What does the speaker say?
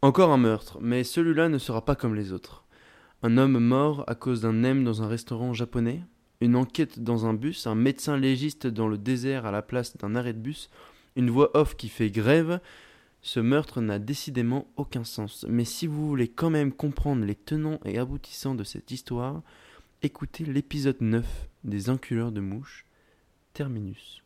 Encore un meurtre, mais celui-là ne sera pas comme les autres. Un homme mort à cause d'un M dans un restaurant japonais, une enquête dans un bus, un médecin légiste dans le désert à la place d'un arrêt de bus, une voix off qui fait grève. Ce meurtre n'a décidément aucun sens. Mais si vous voulez quand même comprendre les tenants et aboutissants de cette histoire, écoutez l'épisode 9 des Inculeurs de mouches, Terminus.